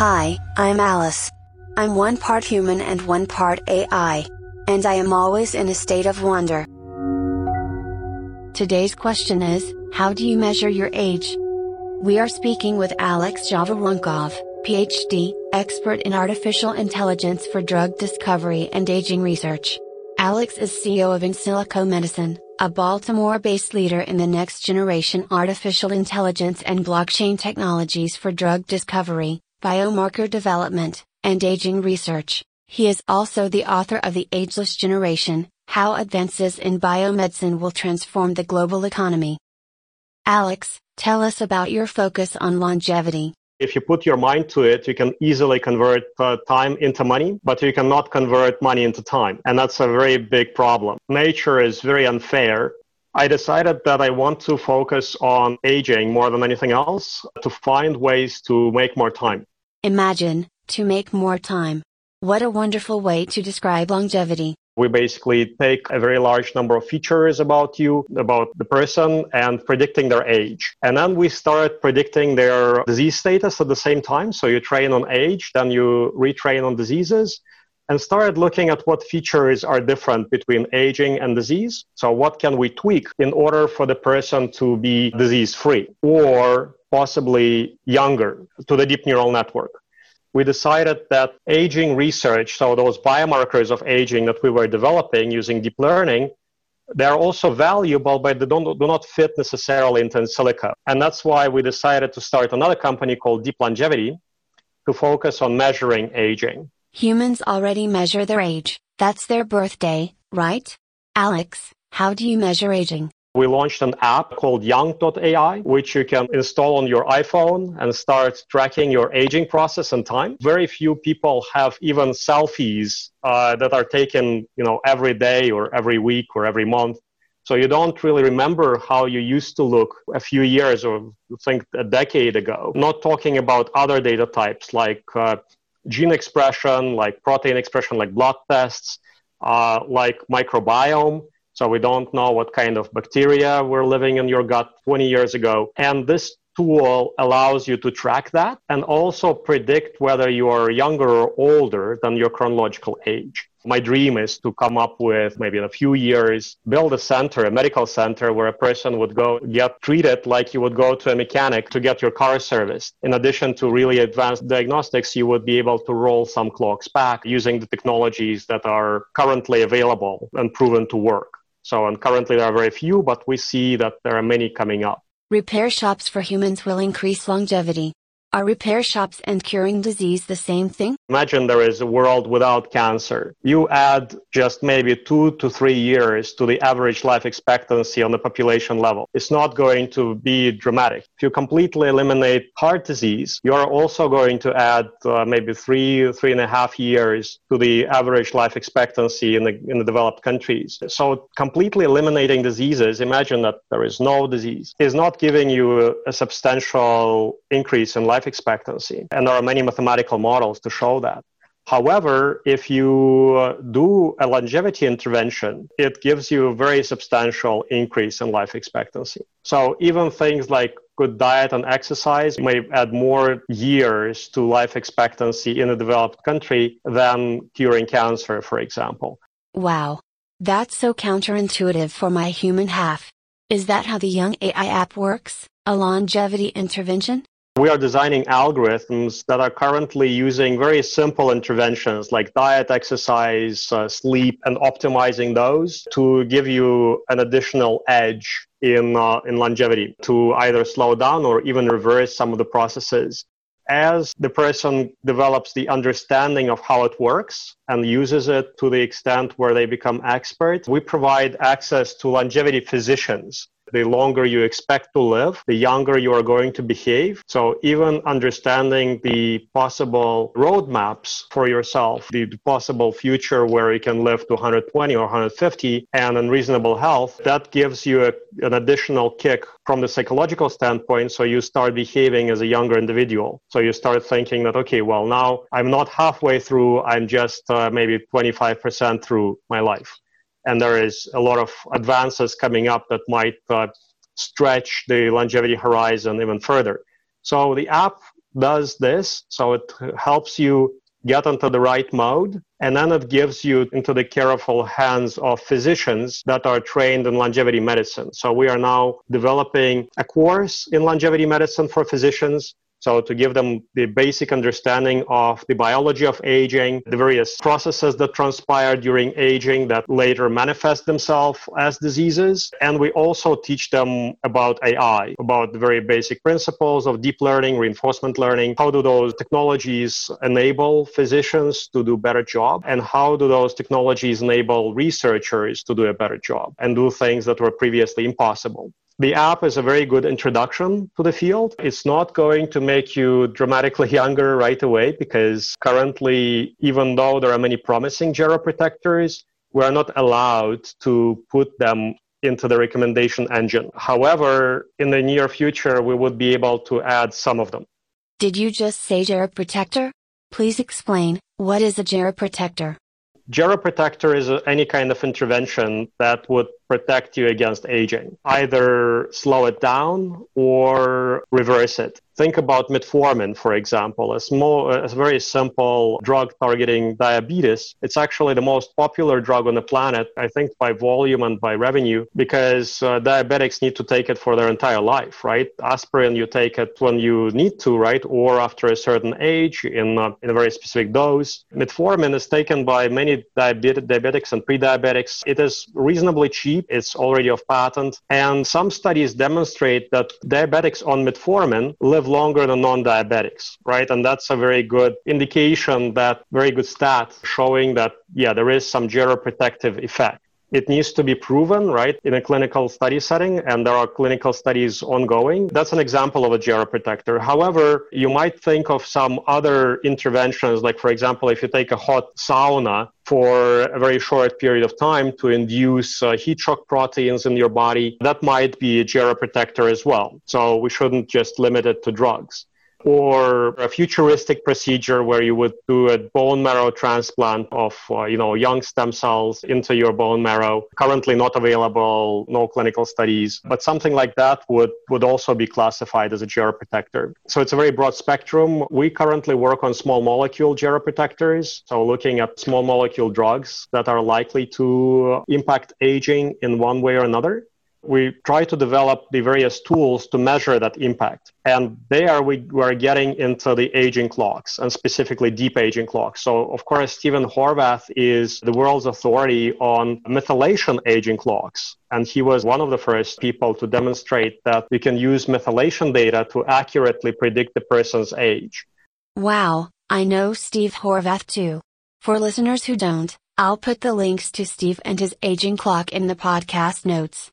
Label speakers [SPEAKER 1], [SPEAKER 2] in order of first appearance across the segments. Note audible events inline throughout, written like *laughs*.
[SPEAKER 1] Hi, I'm Alice. I'm one part human and one part AI. And I am always in a state of wonder. Today's question is How do you measure your age? We are speaking with Alex Zhavoronkov, PhD, expert in artificial intelligence for drug discovery and aging research. Alex is CEO of InSilico Medicine, a Baltimore based leader in the next generation artificial intelligence and blockchain technologies for drug discovery, biomarker development, and aging research. He is also the author of The Ageless Generation How Advances in Biomedicine Will Transform the Global Economy. Alex, tell us about your focus on longevity.
[SPEAKER 2] If you put your mind to it, you can easily convert uh, time into money, but you cannot convert money into time. And that's a very big problem. Nature is very unfair. I decided that I want to focus on aging more than anything else to find ways to make more time.
[SPEAKER 1] Imagine, to make more time. What a wonderful way to describe longevity.
[SPEAKER 2] We basically take a very large number of features about you, about the person, and predicting their age. And then we start predicting their disease status at the same time. So you train on age, then you retrain on diseases, and started looking at what features are different between aging and disease. So, what can we tweak in order for the person to be disease free or possibly younger to the deep neural network? we decided that aging research, so those biomarkers of aging that we were developing using deep learning, they're also valuable, but they don't, do not fit necessarily into silico. And that's why we decided to start another company called Deep Longevity to focus on measuring aging.
[SPEAKER 1] Humans already measure their age, that's their birthday, right? Alex, how do you measure aging?
[SPEAKER 2] We launched an app called Young.ai, which you can install on your iPhone and start tracking your aging process and time. Very few people have even selfies uh, that are taken, you know, every day or every week or every month. So you don't really remember how you used to look a few years or think a decade ago. Not talking about other data types like uh, gene expression, like protein expression, like blood tests, uh, like microbiome so we don't know what kind of bacteria were living in your gut 20 years ago. And this tool allows you to track that and also predict whether you are younger or older than your chronological age. My dream is to come up with maybe in a few years, build a center, a medical center where a person would go get treated like you would go to a mechanic to get your car serviced. In addition to really advanced diagnostics, you would be able to roll some clocks back using the technologies that are currently available and proven to work. So, and currently there are very few, but we see that there are many coming up.
[SPEAKER 1] Repair shops for humans will increase longevity. Are repair shops and curing disease the same thing?
[SPEAKER 2] Imagine there is a world without cancer. You add just maybe two to three years to the average life expectancy on the population level. It's not going to be dramatic. If you completely eliminate heart disease, you are also going to add uh, maybe three, three and a half years to the average life expectancy in the, in the developed countries. So completely eliminating diseases, imagine that there is no disease, is not giving you a, a substantial increase in life life expectancy. And there are many mathematical models to show that. However, if you uh, do a longevity intervention, it gives you a very substantial increase in life expectancy. So even things like good diet and exercise may add more years to life expectancy in a developed country than curing cancer, for example.
[SPEAKER 1] Wow. That's so counterintuitive for my human half. Is that how the Young AI app works? A longevity intervention?
[SPEAKER 2] We are designing algorithms that are currently using very simple interventions like diet, exercise, uh, sleep, and optimizing those to give you an additional edge in, uh, in longevity to either slow down or even reverse some of the processes. As the person develops the understanding of how it works and uses it to the extent where they become expert, we provide access to longevity physicians the longer you expect to live, the younger you are going to behave. So even understanding the possible roadmaps for yourself, the possible future where you can live to 120 or 150 and in reasonable health, that gives you a, an additional kick from the psychological standpoint. So you start behaving as a younger individual. So you start thinking that, okay, well, now I'm not halfway through, I'm just uh, maybe 25% through my life and there is a lot of advances coming up that might uh, stretch the longevity horizon even further. So the app does this. So it helps you get into the right mode. And then it gives you into the careful hands of physicians that are trained in longevity medicine. So we are now developing a course in longevity medicine for physicians so to give them the basic understanding of the biology of aging, the various processes that transpire during aging that later manifest themselves as diseases. And we also teach them about AI, about the very basic principles of deep learning, reinforcement learning. How do those technologies enable physicians to do a better job? And how do those technologies enable researchers to do a better job and do things that were previously impossible? The app is a very good introduction to the field. It's not going to make you dramatically *laughs* younger right away because currently, even though there are many promising geroprotectors, we are not allowed to put them into the recommendation engine. However, in the near future, we would be able to add some of them.
[SPEAKER 1] Did you just say geroprotector? Please explain, what is a geroprotector?
[SPEAKER 2] Geroprotector is any kind of intervention that would protect you against aging. Either slow it down or reverse it. Think about metformin, for example, a small, a very simple drug targeting diabetes. It's actually the most popular drug on the planet, I think, by volume and by revenue, because uh, diabetics need to take it for their entire life, right? Aspirin, you take it when you need to, right? Or after a certain age in, uh, in a very specific dose. Metformin is taken by many diabetic, diabetics and pre-diabetics. It is reasonably cheap. It's already off patent. And some studies demonstrate that diabetics on metformin live longer than non-diabetics, right? And that's a very good indication that very good stat showing that, yeah, there is some geroprotective effect. It needs to be proven, right, in a clinical study setting, and there are clinical studies ongoing. That's an example of a geroprotector. However, you might think of some other interventions, like, for example, if you take a hot sauna for a very short period of time to induce uh, heat shock proteins in your body, that might be a geroprotector as well. So we shouldn't just limit it to drugs or a futuristic procedure where you would do a bone marrow transplant of uh, you know young stem cells into your bone marrow currently not available no clinical studies but something like that would would also be classified as a geroprotector so it's a very broad spectrum. We currently work on small molecule geroprotectors so looking at small molecule drugs that are likely to impact aging in one way or another we try to develop the various tools to measure that impact. And there we were getting into the aging clocks and specifically deep aging clocks. So, of course, Stephen Horvath is the world's authority on methylation aging clocks. And he was one of the first people to demonstrate that you can use methylation data to accurately predict the person's age.
[SPEAKER 1] Wow, I know Steve Horvath too. For listeners who don't, I'll put the links to Steve and his aging clock in the podcast notes.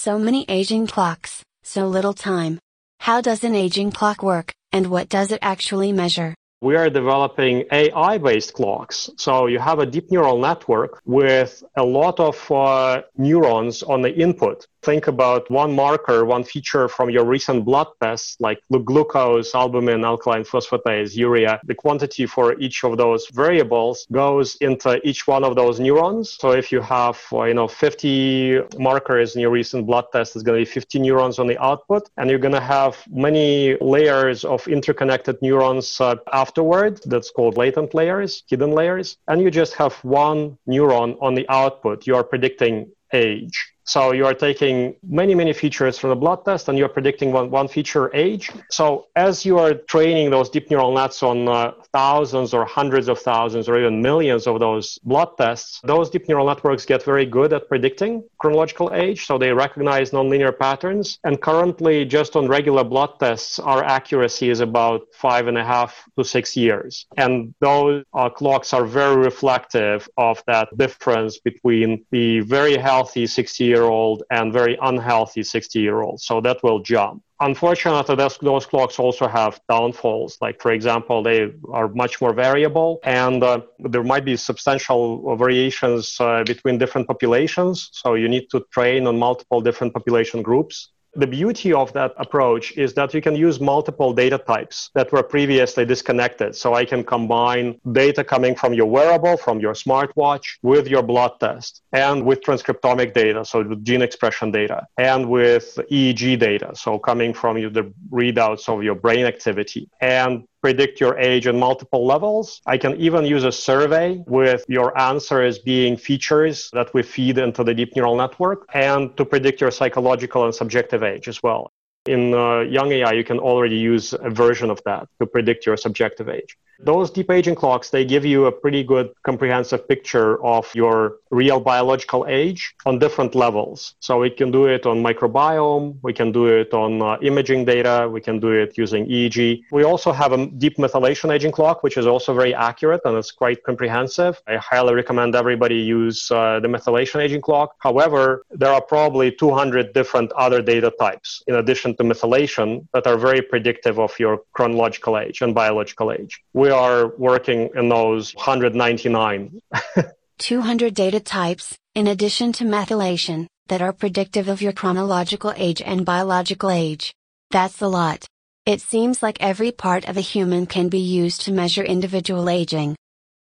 [SPEAKER 1] So many aging clocks, so little time. How does an aging clock work, and what does it actually measure?
[SPEAKER 2] we are developing AI based clocks. So you have a deep neural network with a lot of uh, neurons on the input think about one marker, one feature from your recent blood tests, like glucose, albumin, alkaline phosphatase, urea, the quantity for each of those variables goes into each one of those neurons. So if you have, you know, 50 markers in your recent blood test, it's going to be 50 neurons on the output, and you're going to have many layers of interconnected neurons uh, afterward. That's called latent layers, hidden layers, and you just have one neuron on the output. You are predicting age. So you are taking many, many features from the blood test and you're predicting one, one feature age. So as you are training those deep neural nets on uh, thousands or hundreds of thousands or even millions of those blood tests, those deep neural networks get very good at predicting chronological age. So they recognize nonlinear patterns. And currently, just on regular blood tests, our accuracy is about five and a half to six years. And those uh, clocks are very reflective of that difference between the very healthy 60 year year old and very unhealthy 60 year old. So that will jump. Unfortunately, those, clocks also have downfalls. Like, for example, they are much more variable and uh, there might be substantial variations uh, between different populations. So you need to train on multiple different population groups The beauty of that approach is that you can use multiple data types that were previously disconnected. So I can combine data coming from your wearable, from your smartwatch, with your blood test, and with transcriptomic data, so with gene expression data, and with EEG data, so coming from the readouts of your brain activity, and predict your age on multiple levels. I can even use a survey with your answers being features that we feed into the deep neural network and to predict your psychological and subjective age as well. In uh, Young AI, you can already use a version of that to predict your subjective age. Those deep aging clocks, they give you a pretty good comprehensive picture of your real biological age on different levels. So we can do it on microbiome, we can do it on uh, imaging data, we can do it using EEG. We also have a deep methylation aging clock, which is also very accurate and it's quite comprehensive. I highly recommend everybody use uh, the methylation aging clock. However, there are probably 200 different other data types in addition to methylation that are very predictive of your chronological age and biological age. We we are working in those 199. *laughs*
[SPEAKER 1] 200 data types, in addition to methylation, that are predictive of your chronological age and biological age. That's a lot. It seems like every part of a human can be used to measure individual aging.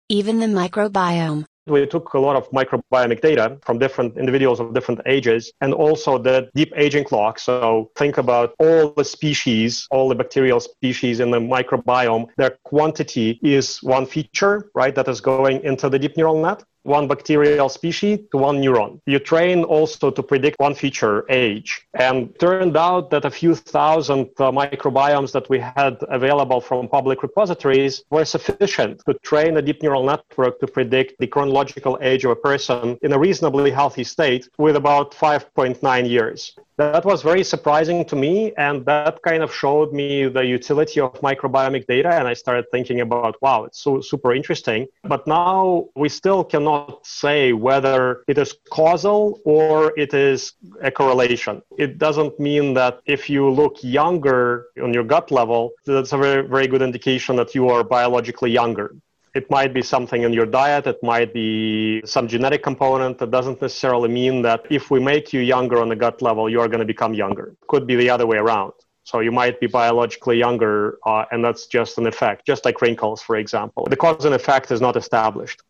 [SPEAKER 1] Even the microbiome,
[SPEAKER 2] we took a lot of microbiomic data from different individuals of different ages and also the deep aging clock. So think about all the species, all the bacterial species in the microbiome. Their quantity is one feature, right, that is going into the deep neural net one bacterial species to one neuron. You train also to predict one feature, age. And turned out that a few thousand uh, microbiomes that we had available from public repositories were sufficient to train a deep neural network to predict the chronological age of a person in a reasonably healthy state with about 5.9 years that was very surprising to me and that kind of showed me the utility of microbiomic data and i started thinking about wow it's so super interesting. But now we still cannot say whether it is causal or it is a correlation. It doesn't mean that if you look younger on your gut level that's a very very good indication that you are biologically younger it might be something in your diet, it might be some genetic component. That doesn't necessarily mean that if we make you younger on the gut level, you're going to become younger. Could be the other way around. So you might be biologically younger, uh, and that's just an effect, just like wrinkles, for example. The cause and effect is not established.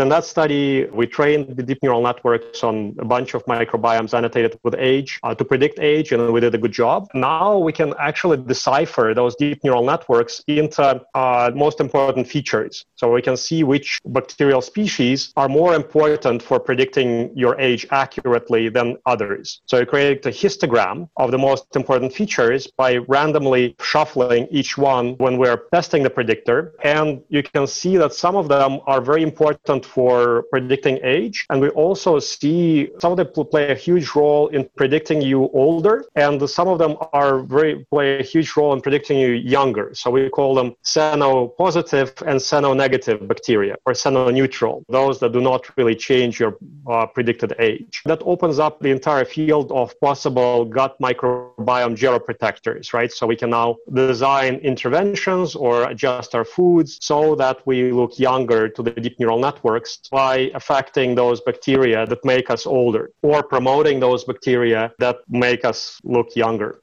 [SPEAKER 2] In that study, we trained the deep neural networks on a bunch of microbiomes annotated with age uh, to predict age, and we did a good job. Now we can actually decipher those deep neural networks into uh, most important features. So we can see which bacterial species are more important for predicting your age accurately than others. So you create a histogram of the most important features by randomly shuffling each one when we're testing the predictor. And you can see that some of them are very important for predicting age. And we also see some of them play a huge role in predicting you older, and some of them are very play a huge role in predicting you younger. So we call them seno-positive and seno-negative bacteria, or seno-neutral, those that do not really change your uh, predicted age. That opens up the entire field of possible gut microbiome geroprotectors, right? So we can now design interventions or adjust our foods so that we look younger to the deep neural network networks by affecting those bacteria that make us older or promoting those bacteria that make us look younger.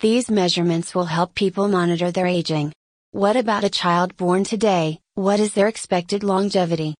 [SPEAKER 1] These measurements will help people monitor their aging. What about a child born today? What is their expected longevity?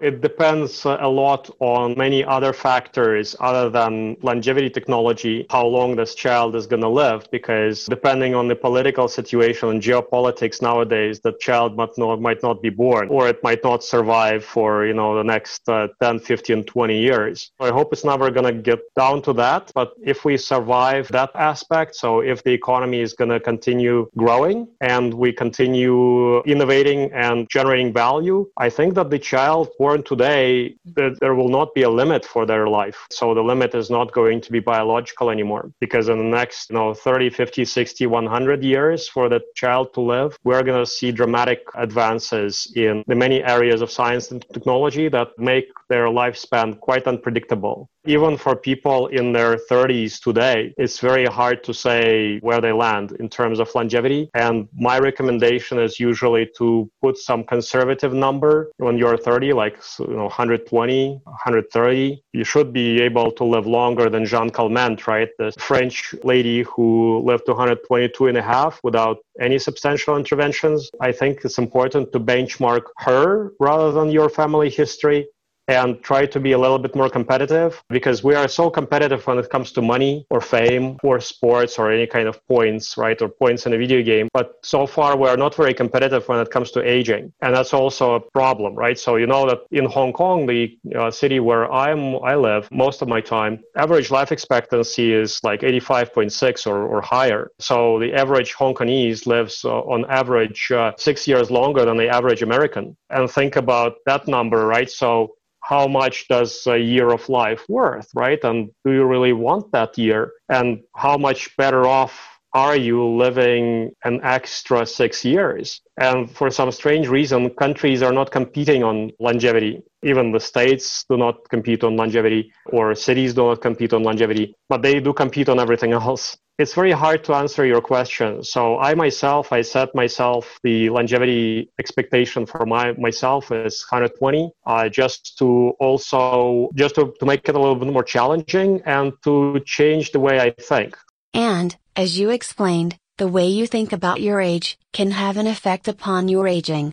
[SPEAKER 2] It depends a lot on many other factors other than longevity technology, how long this child is going to live, because depending on the political situation and geopolitics nowadays, the child might not, might not be born or it might not survive for, you know, the next uh, 10, 15, 20 years. I hope it's never going to get down to that. But if we survive that aspect, so if the economy is going to continue growing and we continue innovating and generating value, I think that the child born today, mm-hmm. there will not be a limit for their life. So the limit is not going to be biological anymore because in the next, you know, 30, 50, 60, 100 years for the child to live, we're going to see dramatic advances in the many areas of science and technology that make their lifespan quite unpredictable even for people in their 30s today, it's very hard to say where they land in terms of longevity. And my recommendation is usually to put some conservative number when you're 30, like you know, 120, 130. You should be able to live longer than Jeanne Calment, right? The French lady who lived to 122 and a half without any substantial interventions. I think it's important to benchmark her rather than your family history and try to be a little bit more competitive because we are so competitive when it comes to money or fame or sports or any kind of points, right? Or points in a video game. But so far, we are not very competitive when it comes to aging. And that's also a problem, right? So you know that in Hong Kong, the uh, city where I'm, I live most of my time, average life expectancy is like 85.6 or, or higher. So the average Hong Kongese lives uh, on average uh, six years longer than the average American. And think about that number, right? So how much does a year of life worth, right? And do you really want that year? And how much better off are you living an extra six years? And for some strange reason, countries are not competing on longevity. Even the states do not compete on longevity, or cities do not compete on longevity, but they do compete on everything else it's very hard to answer your question. So I myself, I set myself the longevity expectation for my myself is 120, uh, just to also just to, to make it a little bit more challenging and to change the way I think.
[SPEAKER 1] And as you explained, the way you think about your age can have an effect upon your aging.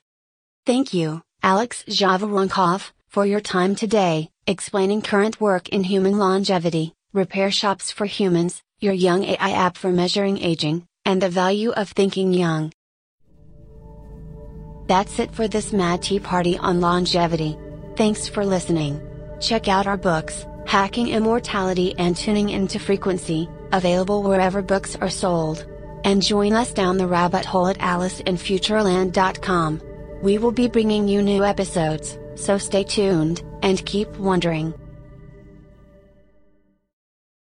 [SPEAKER 1] Thank you, Alex Zhavoronkov, for your time today, explaining current work in human longevity, repair shops for humans, your Young AI app for measuring aging, and the value of thinking young. That's it for this Mad Tea Party on longevity. Thanks for listening. Check out our books, Hacking Immortality and Tuning into Frequency, available wherever books are sold. And join us down the rabbit hole at AliceInFutureland.com. We will be bringing you new episodes, so stay tuned, and keep wondering.